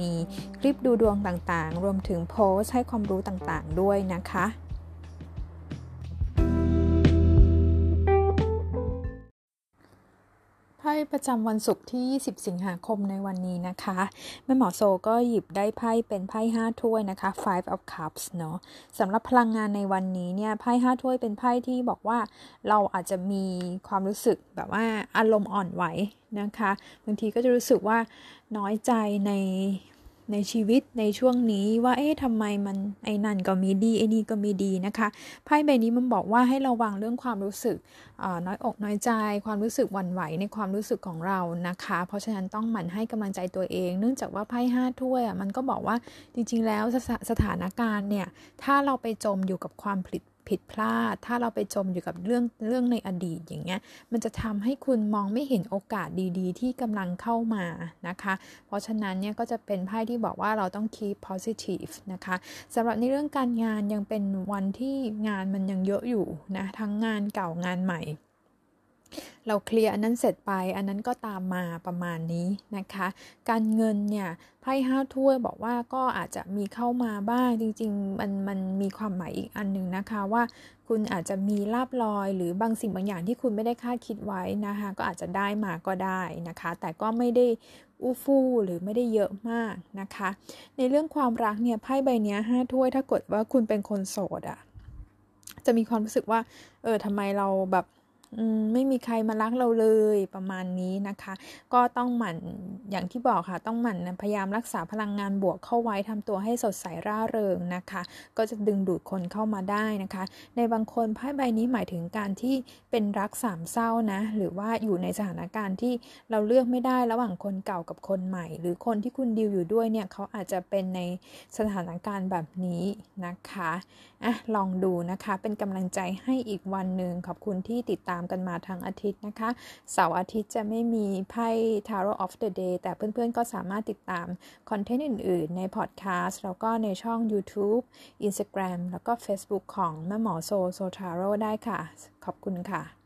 มีคลิปดูดวงต่างๆ รวมถึงโพสให้ความรู้ต่างๆ ด้วยนะคะ ประจำวันศุกร์ที่ 20 สิงหาคมในวันนี้นะคะแม่หมอโซก็หยิบได้ไพ่เป็นไพ่5ถ้วยนะคะ Five of Cups เนาะสำหรับพลังงานในวันนี้เนี่ยไพ่5ถ้วยเป็นไพ่ที่บอกว่าเราอาจจะมีความรู้สึกแบบว่าอารมณ์อ่อนไหวนะคะบางทีก็จะรู้สึกว่าน้อยใจใน ในชีวิตในช่วงนี้ว่าเอ๊ะทำไมมันไอ้นั่นก็มีดีไอ้นี่ก็มีดีนะคะไพ่ใบนี้มันบอกว่าให้ระวังเรื่องความรู้สึกน้อยอกน้อยใจ ความรู้สึกหวั่นไหวในความรู้สึกของเรานะคะ เพราะฉะนั้นต้องหมั่นให้กำลังใจตัวเอง เนื่องจากว่าไพ่ห้าถ้วยอะมันก็บอกว่าจริงๆแล้วสสถานการณ์เนี่ยถ้าเราไปจมอยู่กับความผิด ผิดพลาด ถ้าเราไปจมอยู่กับเรื่องเรื่องในอดีตอย่างเงี้ย มันจะทำให้คุณมองไม่เห็นโอกาสดีๆ ที่กำลังเข้ามานะคะ เพราะฉะนั้นเนี่ยก็จะเป็นไพ่ที่บอกว่าเราต้อง keep positive นะคะสำหรับในเรื่องการงานยังเป็นวันที่งานมันยังเยอะอยู่นะทั้งงานเก่างานใหม่ เราเคลียร์อันนั้นเสร็จไป อันนั้นก็ตามมาประมาณนี้นะคะ การเงินเนี่ยไพ่ห้าถ้วยบอกว่าก็อาจจะมีเข้ามาบ้างจริงๆ มันมันมีความหมายอีกอันหนึ่งนะคะว่าคุณอาจจะมีลาบลอยหรือบางสิ่งบางอย่างที่คุณไม่ได้คาดคิดไว้นะคะก็อาจจะได้มาก็ได้นะคะ แต่ก็ไม่ได้อู้ฟู่หรือไม่ได้เยอะมากนะคะ ในเรื่องความรักเนี่ยไพ่ใบนี้ห้าถ้วยถ้ากดว่าคุณเป็นคนโสดอะจะมีความรู้สึกว่า เออทำไมเราแบบ ไม่มีใครมารักเราเลยประมาณนี้นะคะ ก็ต้องหมั่นอย่างที่บอกค่ะ ต้องหมั่นพยายามรักษาพลังงานบวกเข้าไว้ทำตัวให้สดใสร่าเริงนะคะ ก็จะดึงดูดคนเข้ามาได้นะคะ ในบางคนไพ่ใบนี้หมายถึงการที่เป็นรักสามเศร้านะหรือว่าอยู่ในสถานการณ์ที่เราเลือกไม่ได้ระหว่างคนเก่ากับคนใหม่ หรือคนที่คุณดิวอยู่ด้วยเนี่ยเขาอาจจะเป็นในสถานการณ์แบบนี้นะคะอะลองดูนะคะ เป็นกำลังใจให้อีกวันหนึ่งขอบคุณที่ติดตามกันมาทางอาทิตย์นะคะ เสาร์อาทิตย์จะไม่มีไพ่ Tarot of the Day แต่เพื่อนๆก็สามารถติดตาม content อื่นๆ ในพอดแคสต์แล้วก็ในช่อง YouTube Instagram แล้วก็ Facebook ของแม่หมอโซโซทาโร่ได้ค่ะ ขอบคุณค่ะ